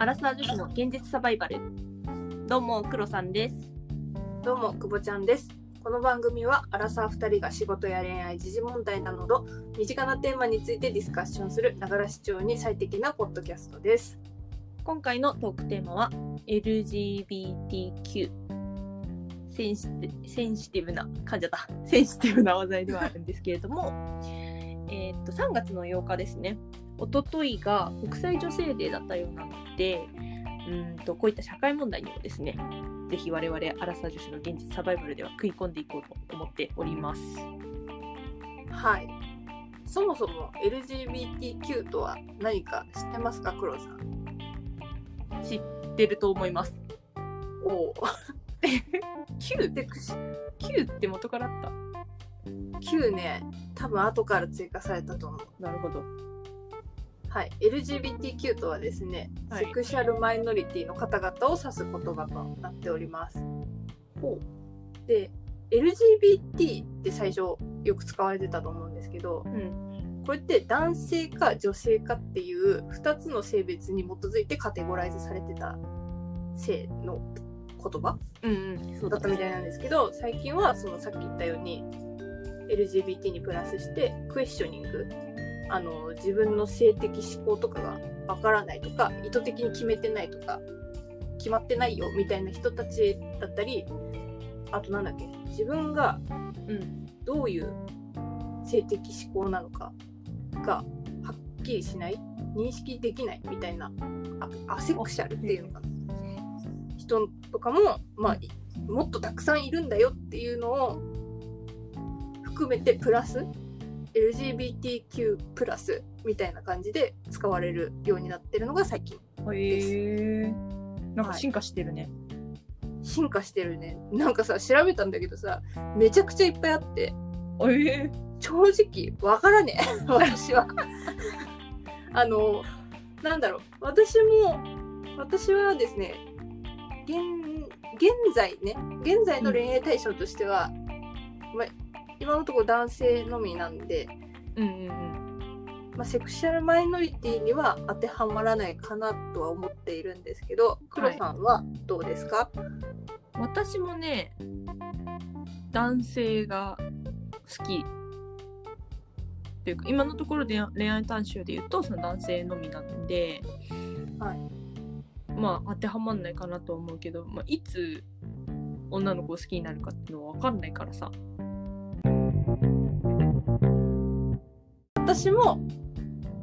アラサー女子の現実サバイバル。どうも黒さんです。どうも、くぼちゃんです。この番組は、アラサー2人が仕事や恋愛、時事問題など、身近なテーマについてディスカッションする、ながら視聴に最適なポッドキャストです。今回のトークテーマは LGBTQ センシテセンシティブな感じだ センシティブな話題ではあるんですけれども。えーっと3月の8日ですね一昨日が国際女性デーだったようなのでうーんとこういった社会問題にもですねぜひ我々アラサー女子の現実サバイバルでは食い込んでいこうと思っておりますはい。そもそも LGBTQ とは何か知ってますか、黒さん？知ってると思いますおお。Q で、くし Q って元からあった？9ね、多分後から追加されたと思う。なるほどはい。LGBT とはですね、はいセクシャルマイノリティの方々を指す言葉となっております。ほで、LGBT って最初よく使われてたと思うんですけど、うんこれって男性か女性かっていう2つの性別に基づいてカテゴライズされてた性の言葉うんだったみたいなんですけど最近はそのさっき言ったように LGBT にプラスしてクエスチョニングあの自分の性的思考とかがわからないとか意図的に決めてないとか決まってないよみたいな人たちだったりあとなんだっけ自分がうんどういう性的思考なのかがはっきりしない認識できないみたいなあアセクシャルっていうのかな。人とかも、まあ、もっとたくさんいるんだよっていうのを含めてプラス LGBTQ プラスみたいな感じで使われるようになってるのが最近へえなんか進化してるね、進化してるね。なんかさ調べたんだけどさめちゃくちゃいっぱいあって。ええ正直わからねえ。私は。あのなんだろう。私も私はですね現現在ね現在の恋愛対象としては、まあ、今のところ男性のみなんで、うんうんうんまあ、セクシャルマイノリティには当てはまらないかなとは思っているんですけど黒さんはどうですか、私もね男性が好き。っていうか今のところで恋愛対象で言うとその男性のみなんで、はい。まあ当てはまんないかなとは思うけど、まあ、いつ女の子を好きになるかっていうのは分かんないからさ私も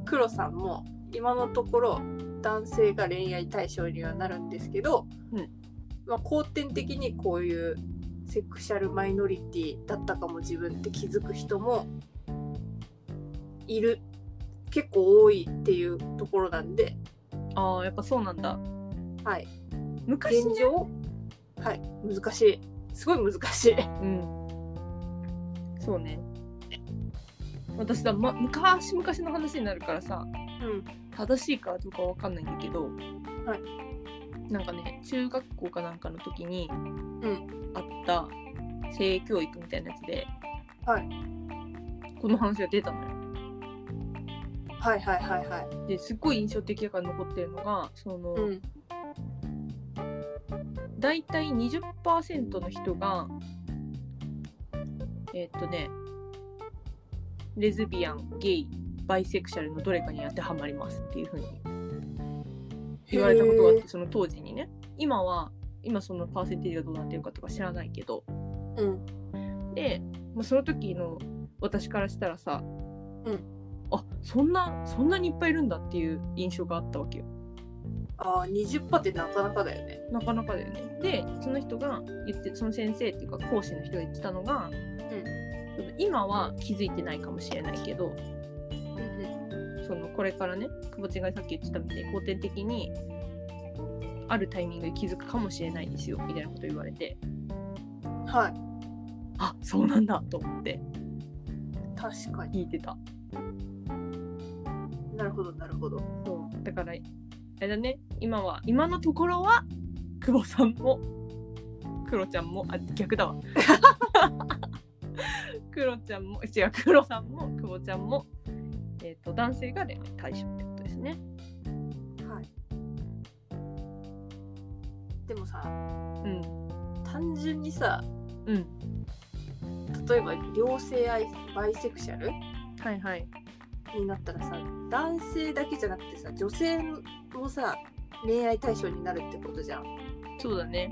黒さんも今のところ男性が恋愛対象にはなるんですけど、うん。まあ、後天的にこういうセクシャルマイノリティだったかも自分って気づく人もいる。結構多いっていうところなんで、あーやっぱそうなんだ。はい、昔ね。現状、はい、難しい。すごい難しい。うん。そうね私さ、ま、昔々の話になるからさうん。正しいかどうかわかんないんだけど、はい。なんかね中学校かなんかの時にうん。あった性教育みたいなやつで、はい。この話が出たのよ。はいはいはいはい。ですっごい印象的だから残ってるのがその、うん。大体20%の人がえーっとねレズビアンゲイバイセクシャルのどれかに当てはまりますっていうふうに言われたことがあってその当時にね。今は今そのパーセンテージがどうなってるかとか知らないけど。うん。で、まあ、その時の私からしたらさ、うん。あそんなそんなにいっぱいいるんだっていう印象があったわけよ。ああ20%ってなかなかだよね。なかなかだよね。でその人が言ってその先生っていうか講師の人が言ってたのが、今は気づいてないかもしれないけどうんそのこれからね久保ちがさっき言ってたみたいに後天的にあるタイミングで気づくかもしれないですよみたいなこと言われて。うん、はい。あそうなんだと思って。確かに。聞いてた。なるほどなるほど。そう。だからあれだね。今は今のところは久保さんもクロちゃんもあ逆だわ クロちゃんも違うクロさんも久保ちゃんも、えー、と男性が恋愛対象ってことですね。はい。でもさうん。単純にさうん。例えば両性愛バイセクシャル？はいはい。になったらさ男性だけじゃなくてさ女性もさ恋愛対象になるってことじゃん。そうだね。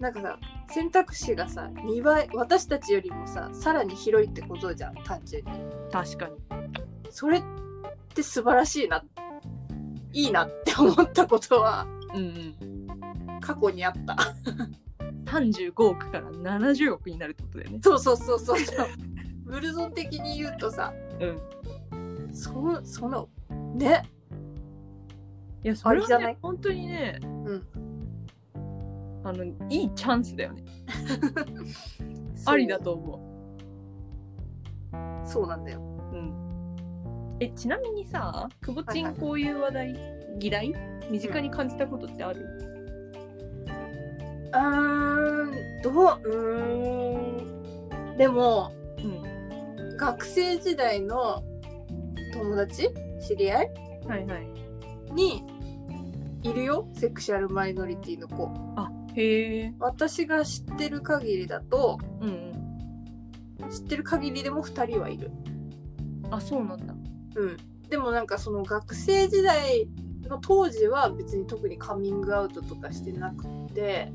なんかさ選択肢がさ2倍私たちよりもささらに広いってことじゃん単純に。確かに。それって素晴らしいないいなって思ったことはうんうん。過去にあった。35億から70億になるってことだよね。そうそうそうそうそう。ブルゾン的に言うとさうん。そそのね。いやそれは、ね、あれじゃない？本当にねうんあのいいチャンスだよね。ありだと思そうなんだよ。ううん。えちなみにさくぼちんこういう話題、議題？身近に感じたことってある、うーんどう？うーん。でもうん、学生時代の友達？知り合い？はいはい。にいるよ。セクシャルマイノリティの子。あへえ私が知ってる限りだとうんうん。知ってる限りでも2人はいる。あそうなんだ。うん。でもなんかその学生時代の当時は別に特にカミングアウトとかしてなくて。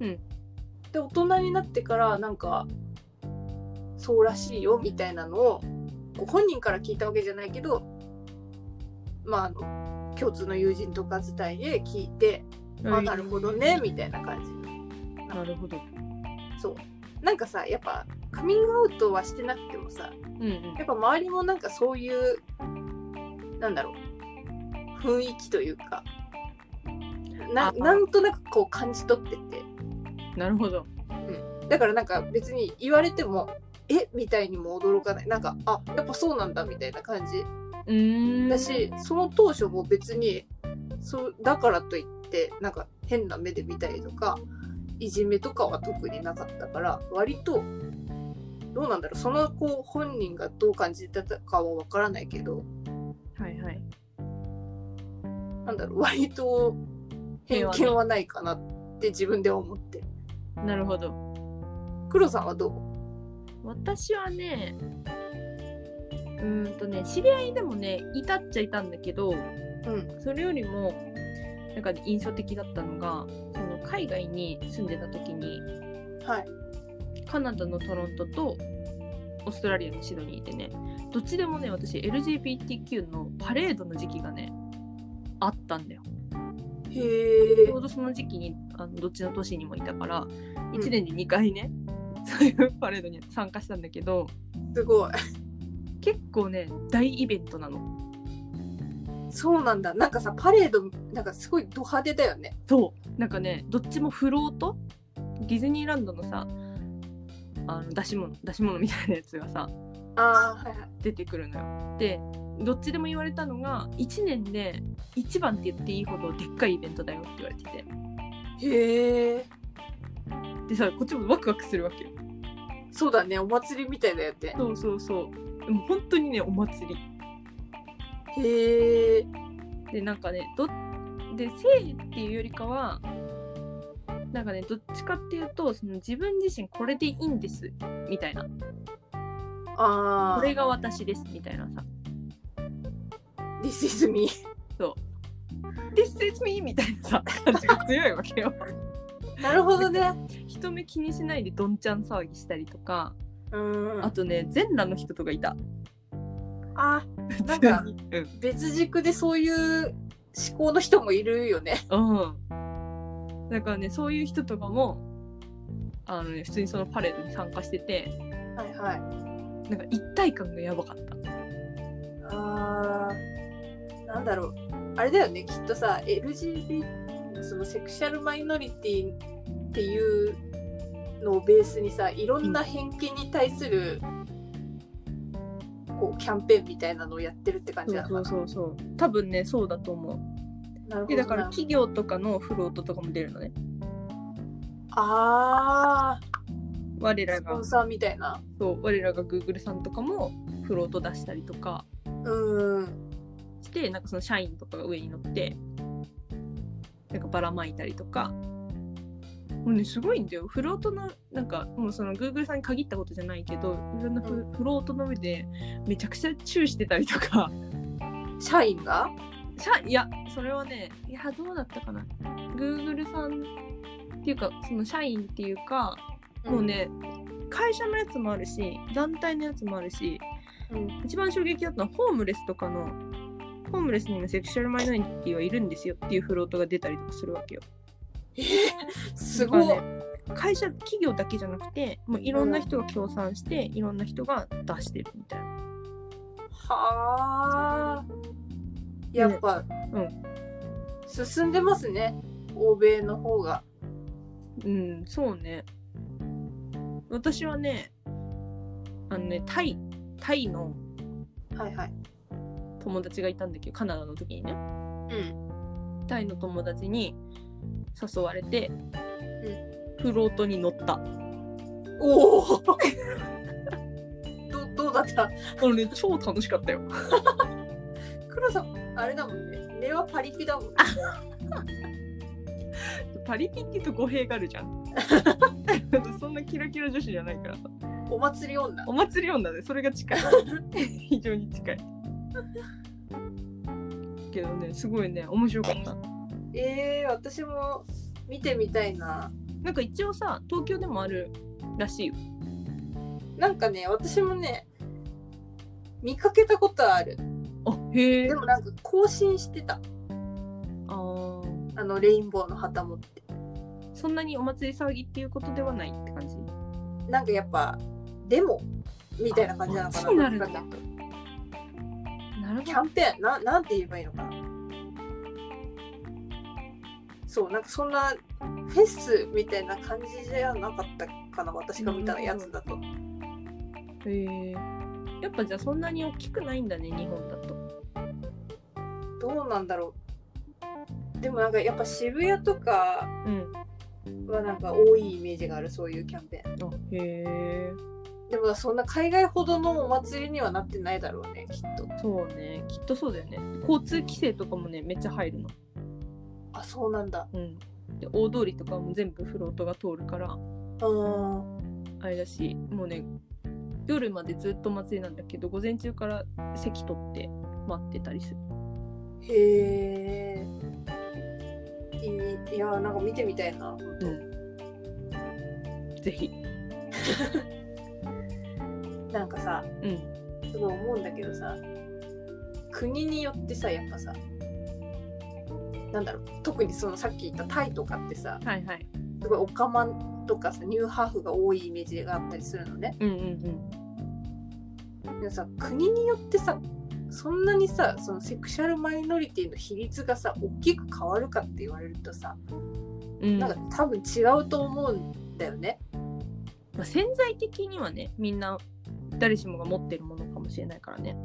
うん。で大人になってからなんかそうらしいよみたいなのをこう本人から聞いたわけじゃないけどまああの共通の友人とか伝いで聞いて、あなるほどねみたいな感じ。なるほど。そう。なんかさやっぱカミングアウトはしてなくてもさうんうん。やっぱ周りもなんかそういうなんだろう雰囲気というかなあなんとなくこう感じ取ってて。なるほど。だからなんか別に言われてもえ？みたいにも驚かない。なんかあやっぱそうなんだみたいな感じ。うーん。だしその当初も別にそうだからといってなんか変な目で見たりとかいじめとかは特になかったから割とどうなんだろうその子本人がどう感じてたかは分からないけどはいはい。なんだろう割と偏見はないかなって自分では思って。なるほど。黒さんはどう？私はねうーんとね知り合いでもねいたっちゃいたんだけどうん。それよりもなんか印象的だったのがその海外に住んでた時にはい。カナダのトロントとオーストラリアのシドニーでねどっちでもね私 LGBTQ のパレードの時期がねあったんだよ。へえちょうどその時期にあのどっちの年にもいたから1年に2回ね、そういうパレードに参加したんだけどすごい。結構ね大イベントなのそうなんだ。なんかさパレードなんかすごいド派手だよね。そう。なんかねどっちもフロート？ディズニーランドのさあの出し物出し物みたいなやつがさああはいはい。出てくるのよ。でどっちでも言われたのが1年で一番って言っていいほどでっかいイベントだよって言われてて。へえでさこっちもワクワクするわけよ。そうだね。お祭りみたいだよね。そうそうそう。でも本当にねお祭りへえでなんかねどで性っていうよりかはなんかねどっちかっていうとその自分自身これでいいんですみたいな。ああこれが私ですみたいなさ。This is me This is me みたいなさ感じが強いわけよ。なるほどね。人目気にしないでどんちゃん騒ぎしたりとかうん。あとね全裸の人とかいたあなんか別軸でそういう思考の人もいるよねうん。だからね、そういう人とかも、あのね、普通にそのパレードに参加してて、はいはいなんか一体感がやばかった。あーなんだろうあれだよねきっとさ LGBT そのセクシャルマイノリティっていうのをベースにさいろんな偏見に対する、こうキャンペーンみたいなのをやってるって感じなのかな。そうそうそう。多分ね、そうだと思う。で、なるほどだからな企業とかのフロートとかも出るのね。あ我らが。ースポン、サーみたいな。そう、我らが Google さんとかもフロート出したりとか。うん。して、なんかその社員とかが上に乗って、なんかばらまいたりとかもうねすごいんだよ。フロートのなんかもうその Google さんに限ったことじゃないけどいろんなフ,、ロートの上でめちゃくちゃチューしてたりとか。社員が？社いやそれはねいやどうだったかな。Google さんっていうかその社員っていうかもう、ね会社のやつもあるし団体のやつもあるしうん。一番衝撃だったのはホームレスとかのホームレスにもセクシュアルマイノリティはいるんですよっていうフロートが出たりとかするわけよ。すごい、ね会社企業だけじゃなくてもういろんな人が協賛して、いろんな人が出してるみたいな。はあやっぱ、うん。進んでますね欧米の方が。うんそうね。私はねあのねタイタイのはいはい。友達がいたんだけどカナダの時にね。うん。タイの友達に誘われて、フロートに乗った。おおどどうだった？あのね超楽しかったよ。黒さんあれだもんね根はパリピだもんねパリピって言うと語弊があるじゃん。そんなキラキラ女子じゃないからさ。お祭り女お祭り女でそれが近い。非常に近い。けどね、すごいね、面白かった。えー、私も見てみたいな。なんか一応さ、東京でもあるらしいよ。なんかね私もね見かけたことある。あ、へえ。でもなんか更新してた。あー。あのレインボーの旗持って。そんなにお祭り騒ぎっていうことではないって感じ？なんかやっぱデモ？みたいな感じなのかななるんだ。ど。キャンペーン？ななんて言えばいいのかな？そうなんかそんなフェスみたいな感じじゃなかったかな私が見たやつだとへえ。やっぱじゃあそんなに大きくないんだね、日本だと。どうなんだろうでもなんかやっぱ渋谷とかうん。はなんか多いイメージがあるそういうキャンペーンあ、へえ。でもそんな海外ほどのお祭りにはなってないだろうねきっとそうね、きっとそうだよね。交通規制とかもね、めっちゃ入るの。あそうなんだうん。で、大通りとかも全部フロートが通るから、うんあれだし、もうね、夜までずっと祭りなんだけど、午前中から席取って待ってたりする。へえいやなんか見てみたいな本当、うん。ぜひ。なんかさうん。すごい思うんだけどさ国によってさやっぱさなんだろう特にそのさっき言ったタイとかってさはいはい。すごいオカマとかさニューハーフが多いイメージがあったりするのねうんうんでもさ国によってさそんなにさそのセクシャルマイノリティの比率がさ大きく変わるかって言われるとさうん。うん、なんか多分違うと思うんだよね。まあ、潜在的にはね、みんな誰しもが持ってるものかもしれないからね。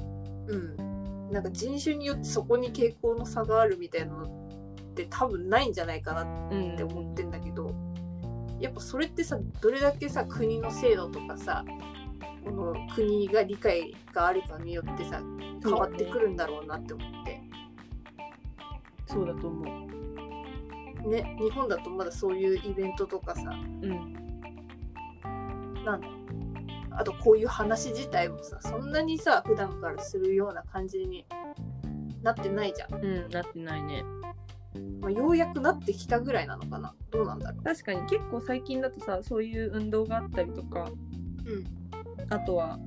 うん。なんか人種によってそこに傾向の差があるみたいなのって多分ないんじゃないかなうん。って思ってんだけど、やっぱそれってさどれだけさ国の制度とかさこの国が理解があるかによってさ変わってくるんだろうなって思って。そうだと思う。ね、日本だとまだそういうイベントとかさうん。なんだあとこういう話自体もさそんなにさ普段からするような感じになってないじゃん、うん、なってないね。まあ、ようやくなってきたぐらいなのかな？どうなんだろ確かに結構最近だとさ、そういう運動があったりとか、ううんあとは、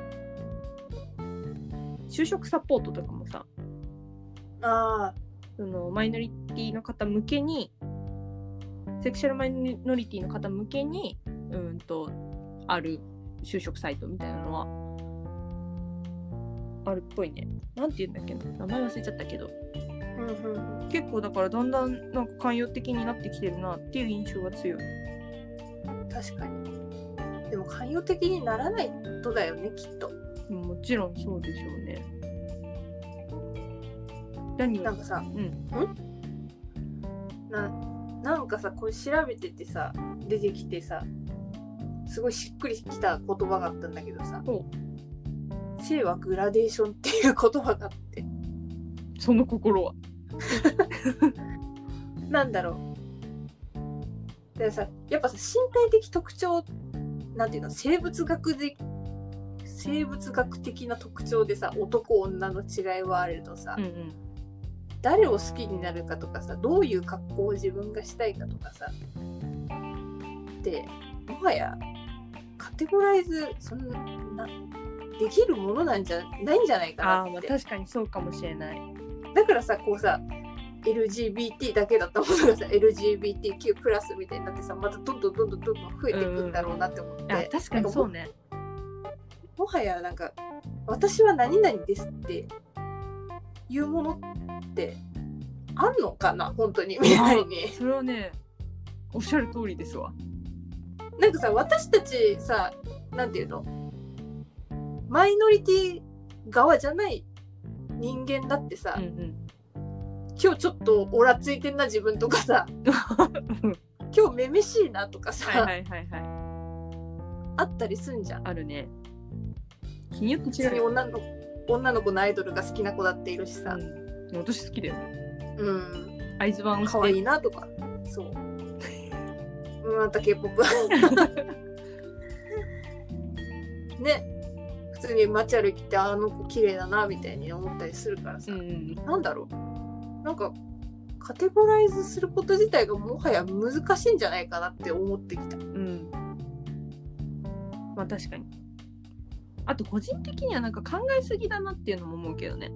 就職サポートとかもさ、あそのマイノリティの方向けに、セクシャルマイノリティの方向けに、うんと、ある就職サイトみたいなのは、あるっぽいね。なんて言うんだっけな？名前忘れちゃったけど。あうんうんうん結構だからだんだんなんか寛容的になってきてるなっていう印象が強い。確かにでも寛容的にならないとだよねきっともちろんそうでしょうね。何をなんかさうん。ななんかさこれ調べててさ出てきてさすごいしっくりきた言葉があったんだけどさほ「性はグラデーション」っていう言葉があってその心は。なんだろう。でさやっぱさ身体的特徴なんていうの？生物学で生物学的な特徴でさ男女の違いはあれどさ、うんうん。誰を好きになるかとかさどういう格好を自分がしたいかとかさでもはやカテゴライズそんなできるものなんじゃないんじゃないかなって。確かにそうかもしれないだからさこうさ LGBT だけだったものがさ LGBTQ+ プラスみたいになってさまたどんどんどんどんどんどん増えていくんだろうなって思って、あ確かにそうね。もはやなんか私は何々ですっていうものってあんのかな本当に未来に。それはねおっしゃる通りですわ。なんかさ私たちさなんていうの？マイノリティ側じゃない人間だってさ、うんうん。今日ちょっとオラついてんな自分とかさ。今日めめしいなとかさ、はいはいはいはあったりすんじゃん。い。あるね。日によって普違う女の女の子のアイドルが好きな子だっているしさ、うん、私好きだよ。うん、会津版を可愛いなとか、そう。また K-POP。ね、普通に街歩きってあの子綺麗だなみたいに思ったりするからさ、うんうん。なんだろう。なんか、カテゴライズすること自体がもはや難しいんじゃないかなって思ってきた。うん。まあ確かに。あと個人的にはなんか考えすぎだなっていうのも思うけどね。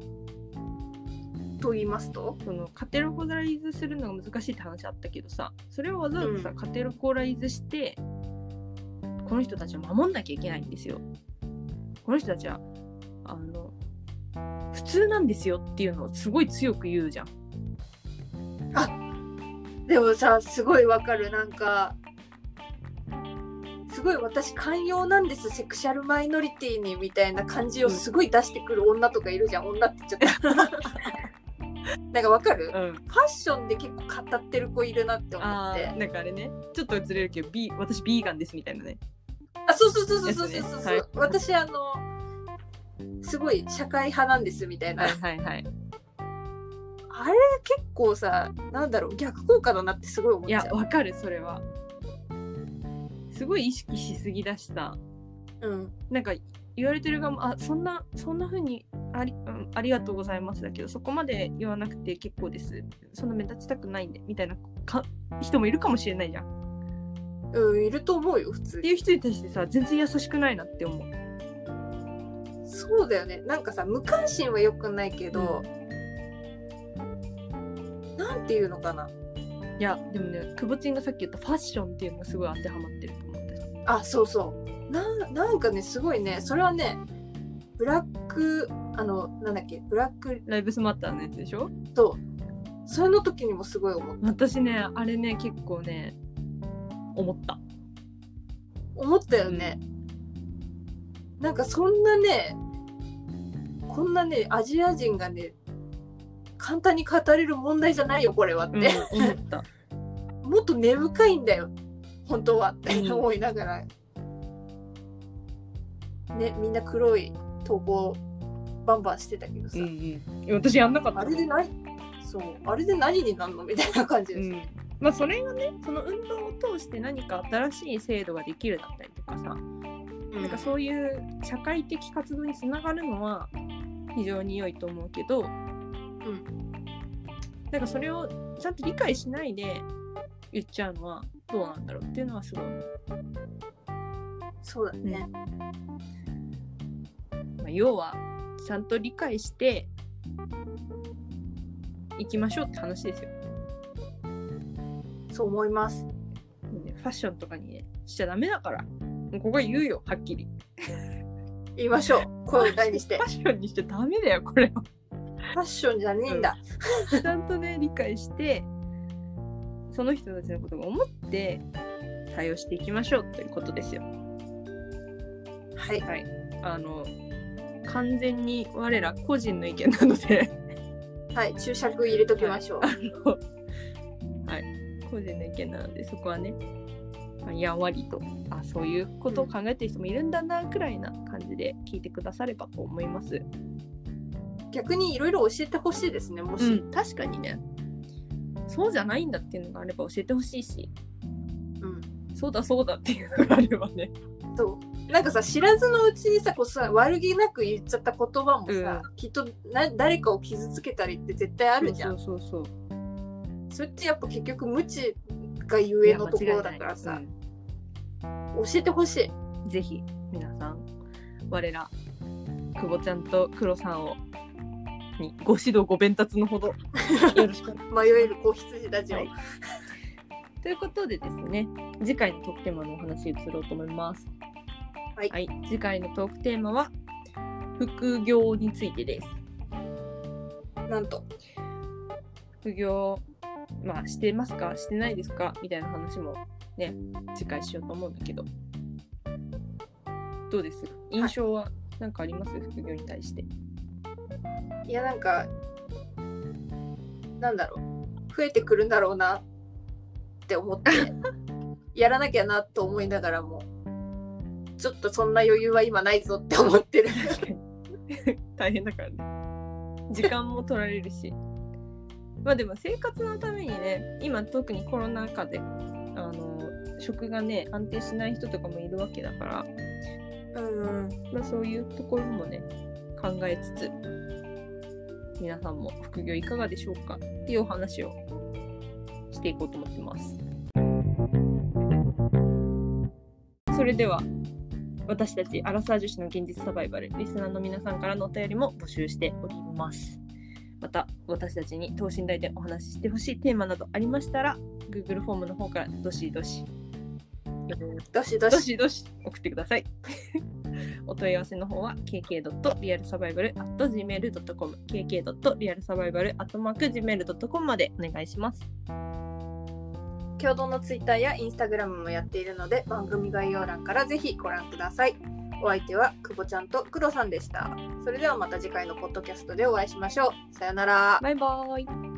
と言いますと？そのカテゴライズするのが難しいって話あったけどさそれをわざわざさ、うん。カテゴライズしてこの人たちを守んなきゃいけないんですよこの人たちはあの普通なんですよっていうのをすごい強く言うじゃんでもさ、すごいわかる。なんか、すごい私寛容なんです、セクシャルマイノリティにみたいな感じをすごい出してくる女とかいるじゃん。女って言っちゃった。なんかわかる、フうんァッションで結構語ってる子いるなって思って。なんかあれねちょっとずれるけどビー私ビーガンですみたいなねあ、そうそうそうそうそうそうそう、ね。はい。私あの、すごい社会派なんですみたいな。はいはいはい。あれ結構さ、なんだろう、逆効果だなってすごい思っいちゃう。やわかるそれは。すごい意識しすぎだしさ。うん。なんか言われてる側もあそんなそんな風にあり,、うん、ありがとうございますだけどそこまで言わなくて結構です。そんな目立ちたくないんでみたいなか人もいるかもしれないじゃん。っうん、いると思うよ、普通に。ていう人に対してさ全然優しくないなって思う。そうだよね。なんかさ無関心は良くないけど、なんていうのかな。いやでもねくぼちんがさっき言ったファッションっていうのがすごい当てはまってると思ってあそうそう。ななんかねすごいね。それはねブラックあのなんだっけブラックライブスマッターのやつでしょ？とそれの時にもすごい思った。私ねあれね結構ね思った。思ったよね、なんかそんなねこんなねアジア人がね簡単に語れる問題じゃないよこれはって、うん、思った。もっと根深いんだよ本当はってうん。思いながら、ねみんな黒い投稿バンバンしてたけどさ、うんうん。私やんなかった。あれで何そう。あれで何になるの？みたいな感じです、うん。まあそれがねその運動を通して何か新しい制度ができるだったりとかさ、なんかそういう社会的活動につながるのは非常に良いと思うけど、なんかそれをちゃんと理解しないで言っちゃうのはどうなんだろうっていうのはすごいそうだね、まあ、要はちゃんと理解していきましょうって話ですよ、そう思います。ねファッションとかにねしちゃダメだから。もうここは言うよはっきり。言いましょう。声を大にして。ファッションにしちゃダメだよこれは。ファッションじゃねえんだ、ちゃんとね理解してその人たちのことを思って対応していきましょうということですよ。はい。はい。あの完全に我ら個人の意見なので。はい。注釈入れときましょう、あのはい。個人の意見なのでそこはね、まあ、やんわりとあそういうことを考えてる人もいるんだなくらいな感じで聞いてくださればと思います。逆にいろいろ教えてほしいですねもし、うん、確かにね。そうじゃないんだっていうのがあれば教えてほしいし。うん。そうだそうだっていうのがあればね。そう。なんかさ知らずのうちにさこうさ悪気なく言っちゃった言葉もさ、きっとな誰かを傷つけたりって絶対あるじゃん。そうそうそう。それってやっぱ結局無知がゆえのところだからさ、教えてほしい。うんぜひ皆さん。我ら久保ちゃんと黒さんをにご指導ご鞭達のほど。迷える子羊たちを、はい。ということでですね次回のトークテーマのお話に移ろうと思います。はい。次回のトークテーマは副業についてです。なんと。副業まあしてますか？してないですか？みたいな話もね次回しようと思うんだけど。どうです？印象は何かあります？副業に対して。いやなんかなんだろう。増えてくるんだろうなって思って。やらなきゃなと思いながらも。ちょっとそんな余裕は今ないぞって思ってる 大変だからね。時間も取られるしまあでも生活のためにね今特にコロナ禍であの職がね安定しない人とかもいるわけだから、うん。まあ、そういうところもね考えつつ皆さんも副業いかがでしょうか？っていうお話をしていこうと思ってます。それでは私たちアラサー女子の現実サバイバルリスナーの皆さんからのお便りも募集しておりますまた私たちに等身大でお話ししてほしいテーマなどありましたら Google フォームの方からどしどしどどしどししどし送ってください。お問い合わせの方は kk.realsurvival.gmail.com kk.realsurvival.gmail.com までお願いします。共同のツイッターやインスタグラムもやっているので番組概要欄からぜひご覧くださいお相手は久保ちゃんと黒さんでした。それではまた次回のポッドキャストでお会いしましょう。さよなら。バイバーイ。